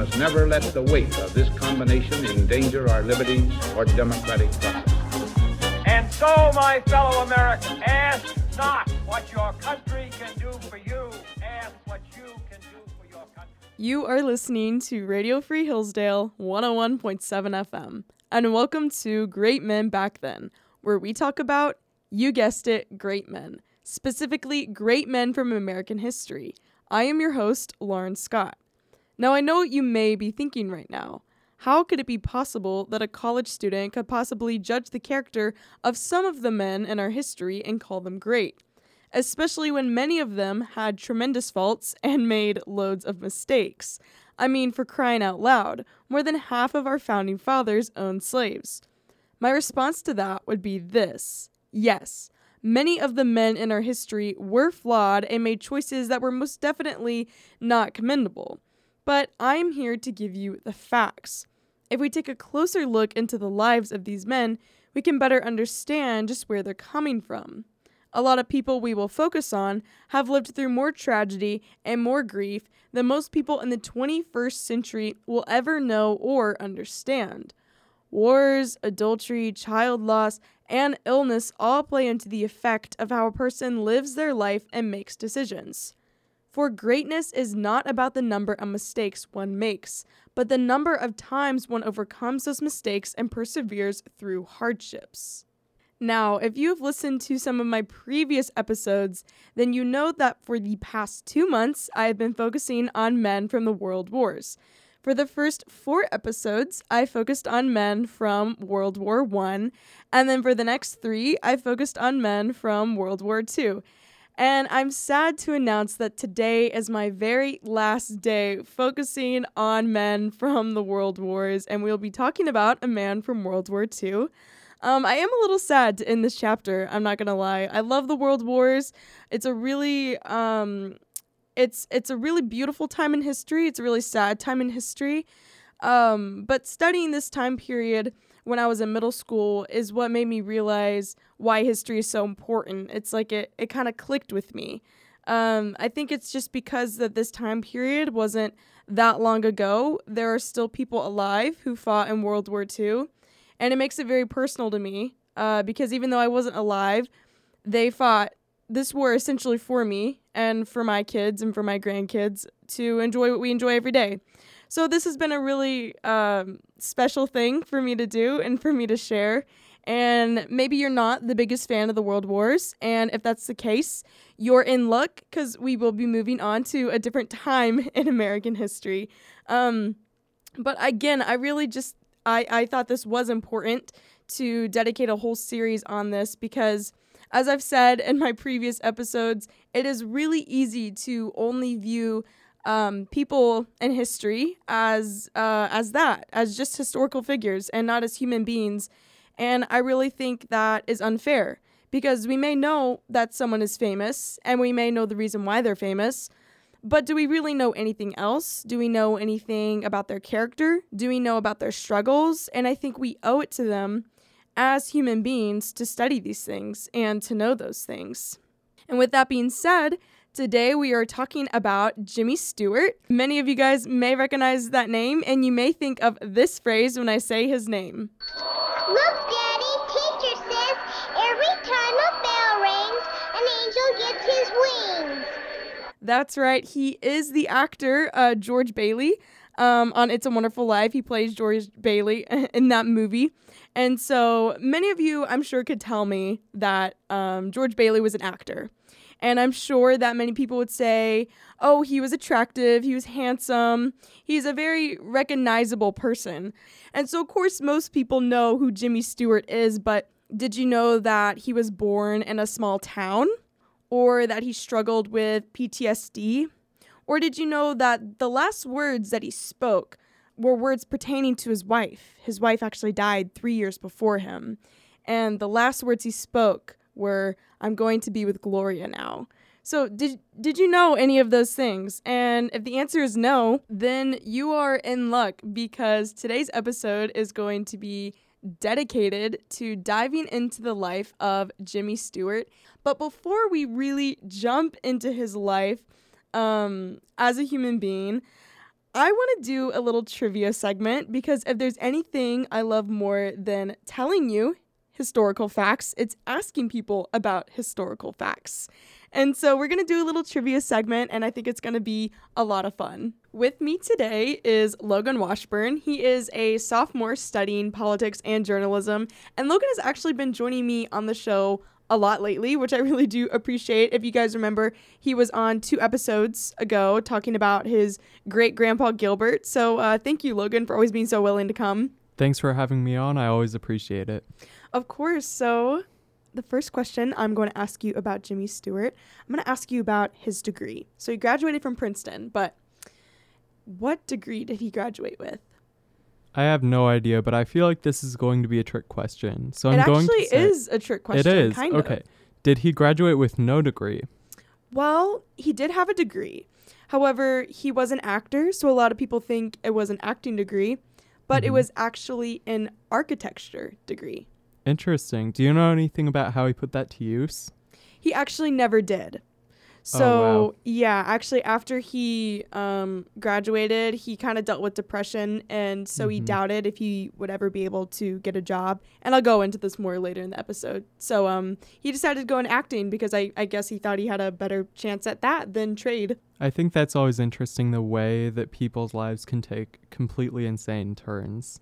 must never let the weight of this combination endanger our liberties or democratic process. And so, my fellow Americans, ask not what your country can do for you, ask what you can do for your country. You are listening to Radio Free Hillsdale 101.7 FM, and welcome to Great Men Back Then, where we talk about, you guessed it, great men, specifically great men from American history. I am your host, Lauren Scott. Now, I know what you may be thinking right now. How could it be possible that a college student could possibly judge the character of some of the men in our history and call them great? Especially when many of them had tremendous faults and made loads of mistakes. I mean, for crying out loud, more than half of our founding fathers owned slaves. My response to that would be this yes, many of the men in our history were flawed and made choices that were most definitely not commendable. But I'm here to give you the facts. If we take a closer look into the lives of these men, we can better understand just where they're coming from. A lot of people we will focus on have lived through more tragedy and more grief than most people in the 21st century will ever know or understand. Wars, adultery, child loss, and illness all play into the effect of how a person lives their life and makes decisions. For greatness is not about the number of mistakes one makes, but the number of times one overcomes those mistakes and perseveres through hardships. Now, if you have listened to some of my previous episodes, then you know that for the past two months, I have been focusing on men from the World Wars. For the first four episodes, I focused on men from World War One, and then for the next three, I focused on men from World War Two. And I'm sad to announce that today is my very last day focusing on men from the World Wars, and we'll be talking about a man from World War II. Um, I am a little sad to end this chapter. I'm not gonna lie. I love the World Wars. It's a really, um, it's it's a really beautiful time in history. It's a really sad time in history. Um, but studying this time period when I was in middle school is what made me realize why history is so important. It's like it, it kind of clicked with me. Um, I think it's just because that this time period wasn't that long ago. There are still people alive who fought in World War II, and it makes it very personal to me uh, because even though I wasn't alive, they fought this war essentially for me and for my kids and for my grandkids to enjoy what we enjoy every day. So this has been a really um, special thing for me to do and for me to share. And maybe you're not the biggest fan of the World Wars. And if that's the case, you're in luck because we will be moving on to a different time in American history. Um, but again, I really just I, I thought this was important to dedicate a whole series on this because as I've said in my previous episodes, it is really easy to only view um, people in history as uh, as that, as just historical figures and not as human beings. And I really think that is unfair because we may know that someone is famous and we may know the reason why they're famous, but do we really know anything else? Do we know anything about their character? Do we know about their struggles? And I think we owe it to them as human beings to study these things and to know those things. And with that being said, Today we are talking about Jimmy Stewart. Many of you guys may recognize that name, and you may think of this phrase when I say his name. Look, Daddy, teacher says every time a bell rings, an angel gets his wings. That's right, he is the actor uh, George Bailey. Um, on It's a Wonderful Life, he plays George Bailey in that movie. And so many of you, I'm sure, could tell me that um, George Bailey was an actor. And I'm sure that many people would say, oh, he was attractive, he was handsome, he's a very recognizable person. And so, of course, most people know who Jimmy Stewart is, but did you know that he was born in a small town? Or that he struggled with PTSD? Or did you know that the last words that he spoke were words pertaining to his wife? His wife actually died three years before him. And the last words he spoke were, I'm going to be with Gloria now. So did did you know any of those things? And if the answer is no, then you are in luck because today's episode is going to be dedicated to diving into the life of Jimmy Stewart. But before we really jump into his life um, as a human being, I want to do a little trivia segment because if there's anything I love more than telling you historical facts, it's asking people about historical facts. And so we're going to do a little trivia segment, and I think it's going to be a lot of fun. With me today is Logan Washburn. He is a sophomore studying politics and journalism, and Logan has actually been joining me on the show a lot lately, which I really do appreciate. If you guys remember, he was on two episodes ago talking about his great grandpa Gilbert. So uh, thank you, Logan, for always being so willing to come. Thanks for having me on. I always appreciate it. Of course. So the first question I'm going to ask you about Jimmy Stewart. I'm going to ask you about his degree. So he graduated from Princeton, but what degree did he graduate with? I have no idea, but I feel like this is going to be a trick question. So it I'm going actually to say is a trick question. it is. Kind of. okay. Did he graduate with no degree? Well, he did have a degree. However, he was an actor, so a lot of people think it was an acting degree, but it Mhm. was actually an architecture degree. Interesting. Do you know anything about how he put that to use? He actually never did. So Oh, wow. yeah, actually after he um, graduated, he kind of dealt with depression, and so he Mhm. doubted if he would ever be able to get a job. And I'll go into this more later in the episode. So um, he decided to go in acting because I, I guess he thought he had a better chance at that than trade. I think that's always interesting the way that people's lives can take completely insane turns.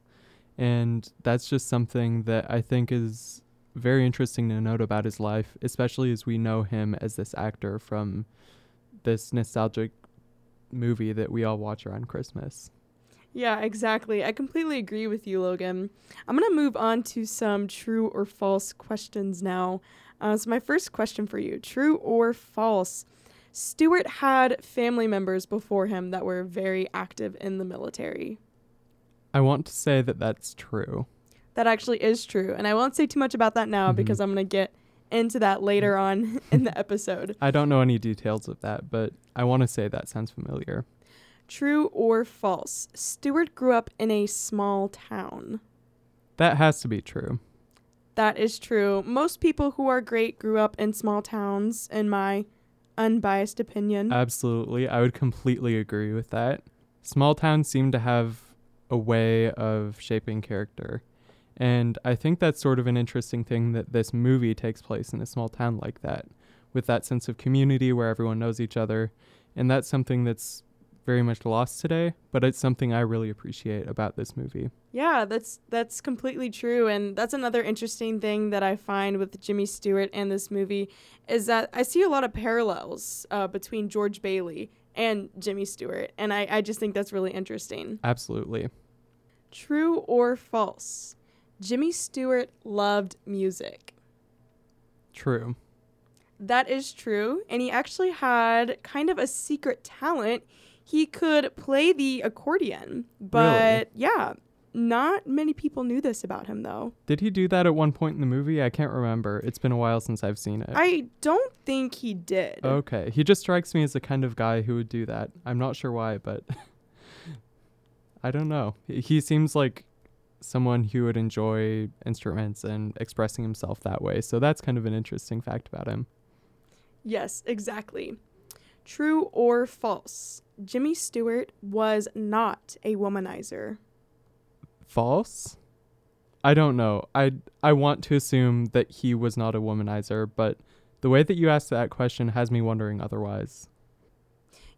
And that's just something that I think is very interesting to note about his life, especially as we know him as this actor from this nostalgic movie that we all watch around Christmas. Yeah, exactly. I completely agree with you, Logan. I'm going to move on to some true or false questions now. Uh, so, my first question for you true or false? Stewart had family members before him that were very active in the military. I want to say that that's true. That actually is true. And I won't say too much about that now Mhm. because I'm going to get into that later on in the episode. I don't know any details of that, but I want to say that sounds familiar. True or false? Stewart grew up in a small town. That has to be true. That is true. Most people who are great grew up in small towns, in my unbiased opinion. Absolutely. I would completely agree with that. Small towns seem to have a way of shaping character. And I think that's sort of an interesting thing that this movie takes place in a small town like that, with that sense of community where everyone knows each other. And that's something that's very much lost today, but it's something I really appreciate about this movie. yeah, that's that's completely true, and that's another interesting thing that I find with Jimmy Stewart and this movie is that I see a lot of parallels uh, between George Bailey and Jimmy Stewart, and I, I just think that's really interesting. Absolutely. True or false? Jimmy Stewart loved music. True. That is true. And he actually had kind of a secret talent. He could play the accordion. But yeah, not many people knew this about him, though. Did he do that at one point in the movie? I can't remember. It's been a while since I've seen it. I don't think he did. Okay. He just strikes me as the kind of guy who would do that. I'm not sure why, but I don't know. He- seems like someone who would enjoy instruments and expressing himself that way. So that's kind of an interesting fact about him. Yes, exactly. True or false? Jimmy Stewart was not a womanizer. False? I don't know. I I want to assume that he was not a womanizer, but the way that you asked that question has me wondering otherwise.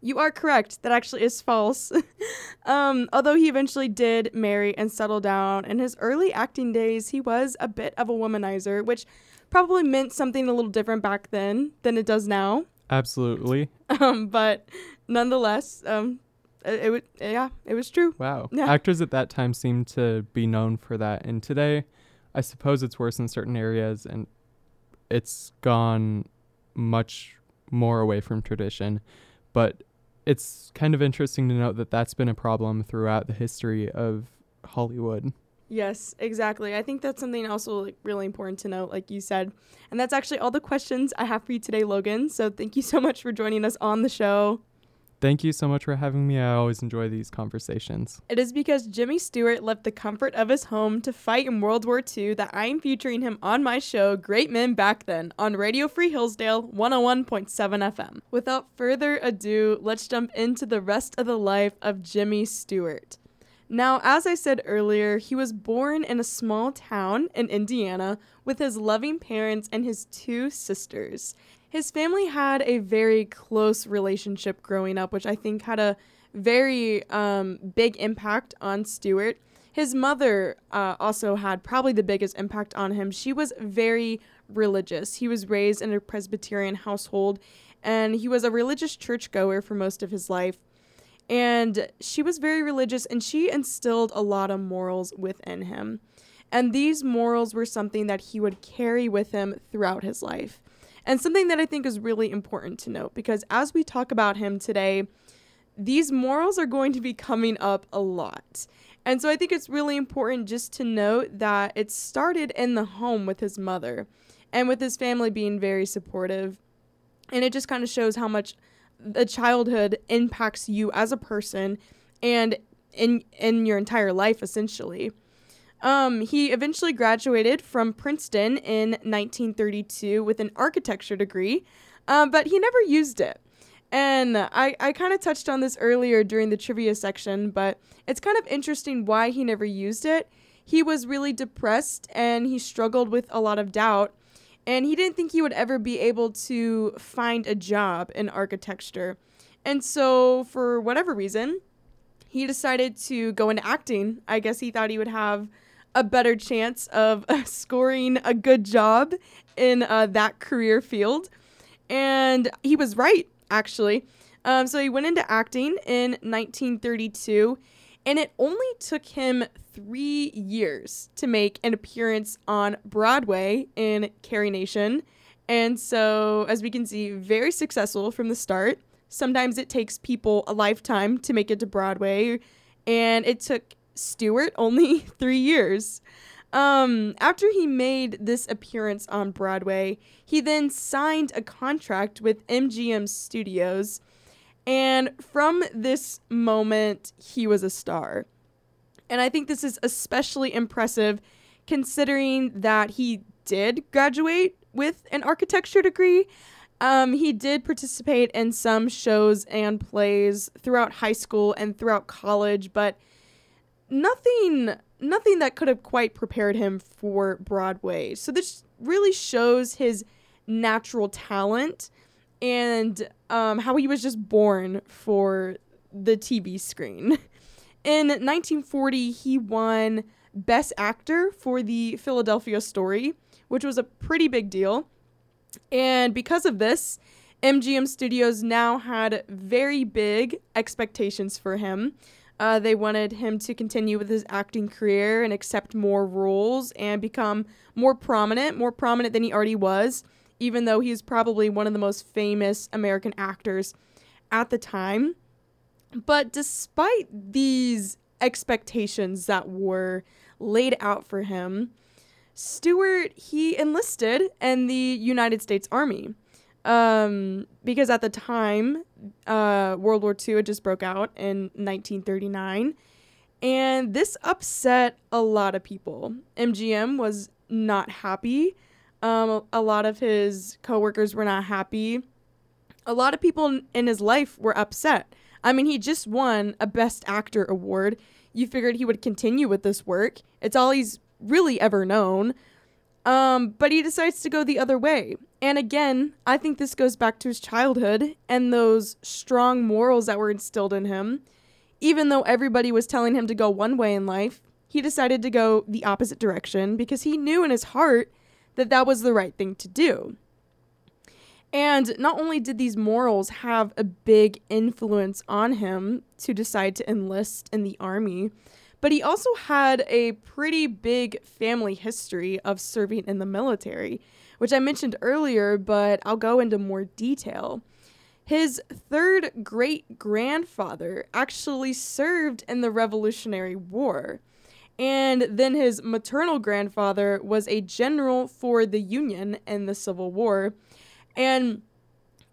You are correct. That actually is false. um, although he eventually did marry and settle down, in his early acting days, he was a bit of a womanizer, which probably meant something a little different back then than it does now. Absolutely. Um, but nonetheless, um, it, it would uh, yeah, it was true. Wow. Yeah. Actors at that time seemed to be known for that. And today, I suppose it's worse in certain areas and it's gone much more away from tradition. But it's kind of interesting to note that that's been a problem throughout the history of Hollywood. Yes, exactly. I think that's something also like really important to note, like you said. And that's actually all the questions I have for you today, Logan. So thank you so much for joining us on the show. Thank you so much for having me. I always enjoy these conversations. It is because Jimmy Stewart left the comfort of his home to fight in World War II that I am featuring him on my show, Great Men Back Then, on Radio Free Hillsdale 101.7 FM. Without further ado, let's jump into the rest of the life of Jimmy Stewart. Now, as I said earlier, he was born in a small town in Indiana with his loving parents and his two sisters. His family had a very close relationship growing up, which I think had a very um, big impact on Stewart. His mother uh, also had probably the biggest impact on him. She was very religious. He was raised in a Presbyterian household, and he was a religious churchgoer for most of his life. And she was very religious, and she instilled a lot of morals within him. And these morals were something that he would carry with him throughout his life. And something that I think is really important to note because as we talk about him today, these morals are going to be coming up a lot. And so I think it's really important just to note that it started in the home with his mother and with his family being very supportive. And it just kind of shows how much the childhood impacts you as a person and in in your entire life essentially. Um, he eventually graduated from Princeton in 1932 with an architecture degree, um, but he never used it. And I, I kind of touched on this earlier during the trivia section, but it's kind of interesting why he never used it. He was really depressed and he struggled with a lot of doubt, and he didn't think he would ever be able to find a job in architecture. And so, for whatever reason, he decided to go into acting. I guess he thought he would have a better chance of scoring a good job in uh, that career field. And he was right, actually. Um, so he went into acting in 1932, and it only took him three years to make an appearance on Broadway in Carrie Nation. And so, as we can see, very successful from the start. Sometimes it takes people a lifetime to make it to Broadway, and it took Stewart only three years. Um, after he made this appearance on Broadway, he then signed a contract with MGM Studios. And from this moment, he was a star. And I think this is especially impressive considering that he did graduate with an architecture degree. Um, he did participate in some shows and plays throughout high school and throughout college, but nothing nothing that could have quite prepared him for Broadway. So this really shows his natural talent and um, how he was just born for the TV screen. In 1940, he won Best Actor for the Philadelphia Story, which was a pretty big deal. And because of this, MGM Studios now had very big expectations for him. Uh, they wanted him to continue with his acting career and accept more roles and become more prominent, more prominent than he already was, even though he's probably one of the most famous American actors at the time. But despite these expectations that were laid out for him, Stewart he enlisted in the United States Army um, because at the time, uh, World War II had just broke out in 1939, and this upset a lot of people. MGM was not happy. Um, a lot of his coworkers were not happy. A lot of people in his life were upset. I mean, he just won a Best Actor award. You figured he would continue with this work. It's all he's really ever known. Um, but he decides to go the other way. And again, I think this goes back to his childhood and those strong morals that were instilled in him. Even though everybody was telling him to go one way in life, he decided to go the opposite direction because he knew in his heart that that was the right thing to do. And not only did these morals have a big influence on him to decide to enlist in the army, but he also had a pretty big family history of serving in the military, which I mentioned earlier, but I'll go into more detail. His third great grandfather actually served in the Revolutionary War. And then his maternal grandfather was a general for the Union in the Civil War. And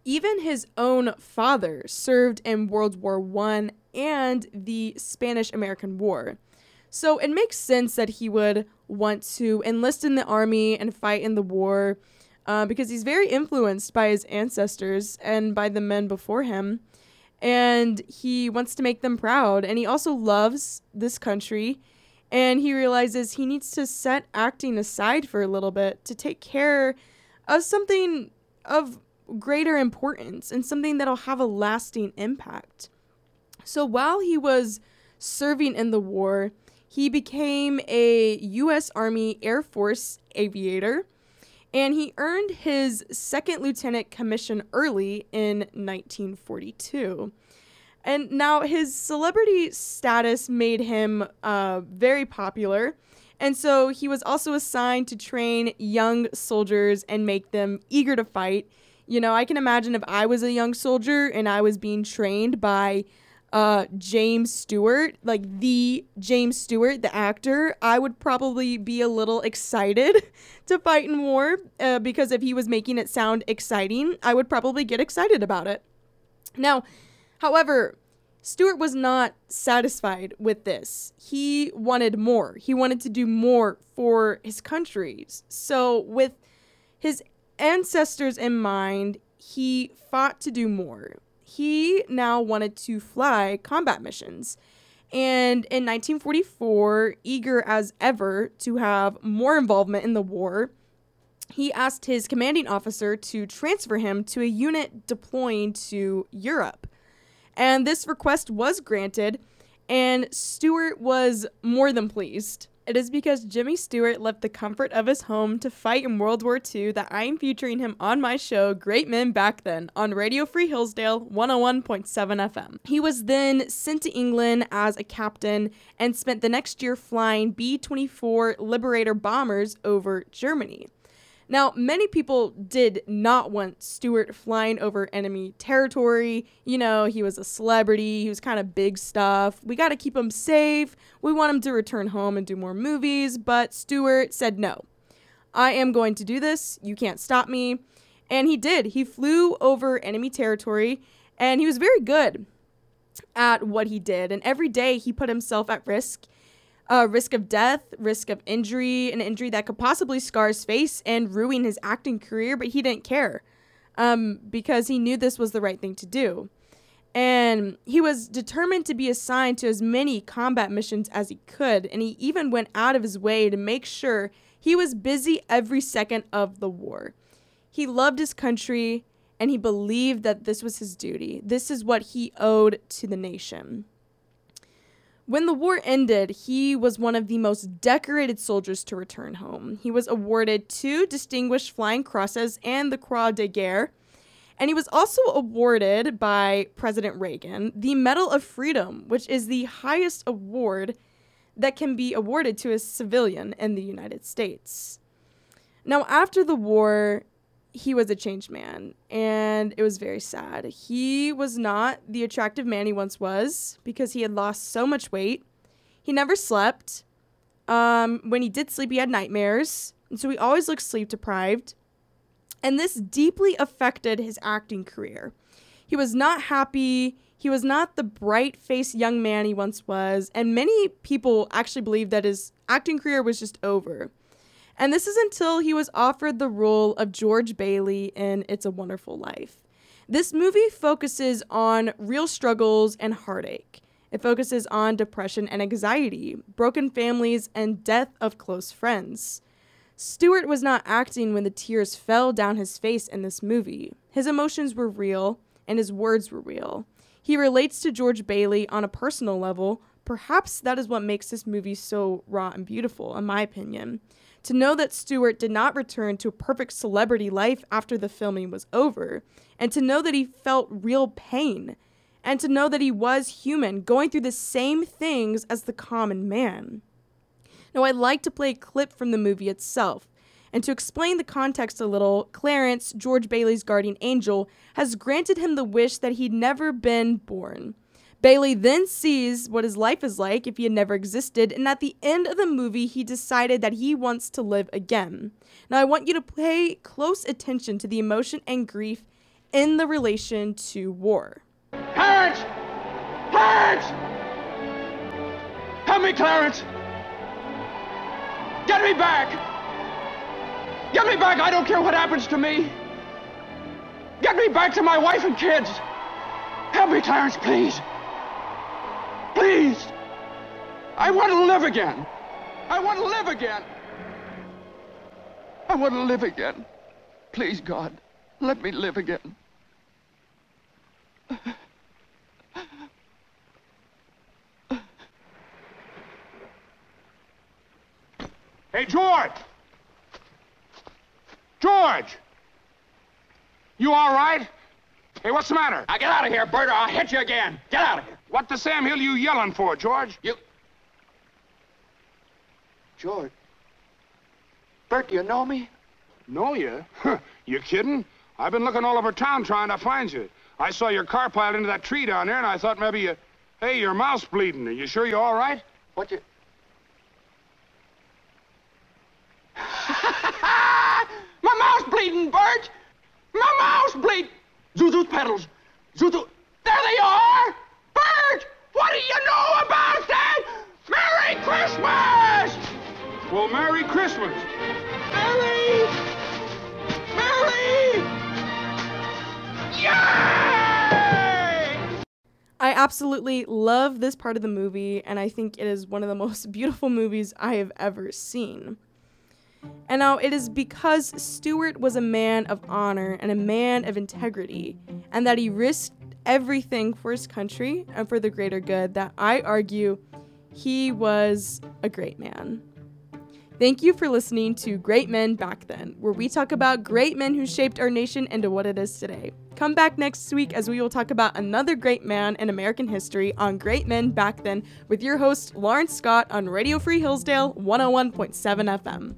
even his own father served in World War One and the Spanish American War. So it makes sense that he would want to enlist in the army and fight in the war uh, because he's very influenced by his ancestors and by the men before him. And he wants to make them proud. And he also loves this country. And he realizes he needs to set acting aside for a little bit to take care of something of greater importance and something that'll have a lasting impact. So while he was serving in the war, he became a U.S. Army Air Force aviator and he earned his second lieutenant commission early in 1942. And now his celebrity status made him uh, very popular. And so he was also assigned to train young soldiers and make them eager to fight. You know, I can imagine if I was a young soldier and I was being trained by uh, James Stewart, like the James Stewart, the actor, I would probably be a little excited to fight in war uh, because if he was making it sound exciting, I would probably get excited about it. Now, however, Stewart was not satisfied with this. He wanted more. He wanted to do more for his countries. So, with his ancestors in mind, he fought to do more he now wanted to fly combat missions. And in 1944, eager as ever to have more involvement in the war, he asked his commanding officer to transfer him to a unit deploying to Europe. And this request was granted, and Stewart was more than pleased. It is because Jimmy Stewart left the comfort of his home to fight in World War II that I am featuring him on my show, Great Men Back Then, on Radio Free Hillsdale 101.7 FM. He was then sent to England as a captain and spent the next year flying B 24 Liberator bombers over Germany. Now, many people did not want Stewart flying over enemy territory. You know, he was a celebrity, he was kind of big stuff. We got to keep him safe. We want him to return home and do more movies. But Stewart said, no, I am going to do this. You can't stop me. And he did. He flew over enemy territory and he was very good at what he did. And every day he put himself at risk uh, risk of death, risk of injury, an injury that could possibly scar his face and ruin his acting career, but he didn't care um, because he knew this was the right thing to do. And he was determined to be assigned to as many combat missions as he could, and he even went out of his way to make sure he was busy every second of the war. He loved his country, and he believed that this was his duty. This is what he owed to the nation. When the war ended, he was one of the most decorated soldiers to return home. He was awarded two Distinguished Flying Crosses and the Croix de Guerre. And he was also awarded by President Reagan the Medal of Freedom, which is the highest award that can be awarded to a civilian in the United States. Now, after the war, he was a changed man and it was very sad. He was not the attractive man he once was because he had lost so much weight. He never slept. Um, when he did sleep, he had nightmares. And so he always looked sleep deprived. And this deeply affected his acting career. He was not happy. He was not the bright faced young man he once was. And many people actually believed that his acting career was just over. And this is until he was offered the role of George Bailey in It's a Wonderful Life. This movie focuses on real struggles and heartache. It focuses on depression and anxiety, broken families, and death of close friends. Stewart was not acting when the tears fell down his face in this movie. His emotions were real, and his words were real. He relates to George Bailey on a personal level. Perhaps that is what makes this movie so raw and beautiful, in my opinion. To know that Stewart did not return to a perfect celebrity life after the filming was over, and to know that he felt real pain, and to know that he was human, going through the same things as the common man. Now, I'd like to play a clip from the movie itself. And to explain the context a little, Clarence, George Bailey's guardian angel, has granted him the wish that he'd never been born. Bailey then sees what his life is like if he had never existed, and at the end of the movie, he decided that he wants to live again. Now, I want you to pay close attention to the emotion and grief in the relation to war. Clarence! Clarence! Help me, Clarence! Get me back! Get me back! I don't care what happens to me! Get me back to my wife and kids! Help me, Clarence, please! Please! I want to live again! I want to live again! I want to live again. Please, God, let me live again. Hey, George! George! You all right? Hey, what's the matter? Now get out of here, Bert, or I'll hit you again. Get out of here. What the Sam Hill you yelling for, George? You. George. Bert, do you know me? Know you? you kidding? I've been looking all over town trying to find you. I saw your car piled into that tree down there, and I thought maybe you... Hey, your mouth's bleeding. Are you sure you're all right? What you. My mouth's bleeding, Bert! My mouth's bleeding! Zuzu's petals! Zuzu. There they are! Bert! What do you know about that? Merry Christmas! Well, Merry Christmas. Merry! Merry! Yay! I absolutely love this part of the movie, and I think it is one of the most beautiful movies I have ever seen. And now it is because Stewart was a man of honor and a man of integrity, and that he risked everything for his country and for the greater good that I argue he was a great man. Thank you for listening to Great Men Back Then, where we talk about great men who shaped our nation into what it is today. Come back next week as we will talk about another great man in American history on Great Men Back Then with your host, Lauren Scott, on Radio Free Hillsdale 101.7 FM.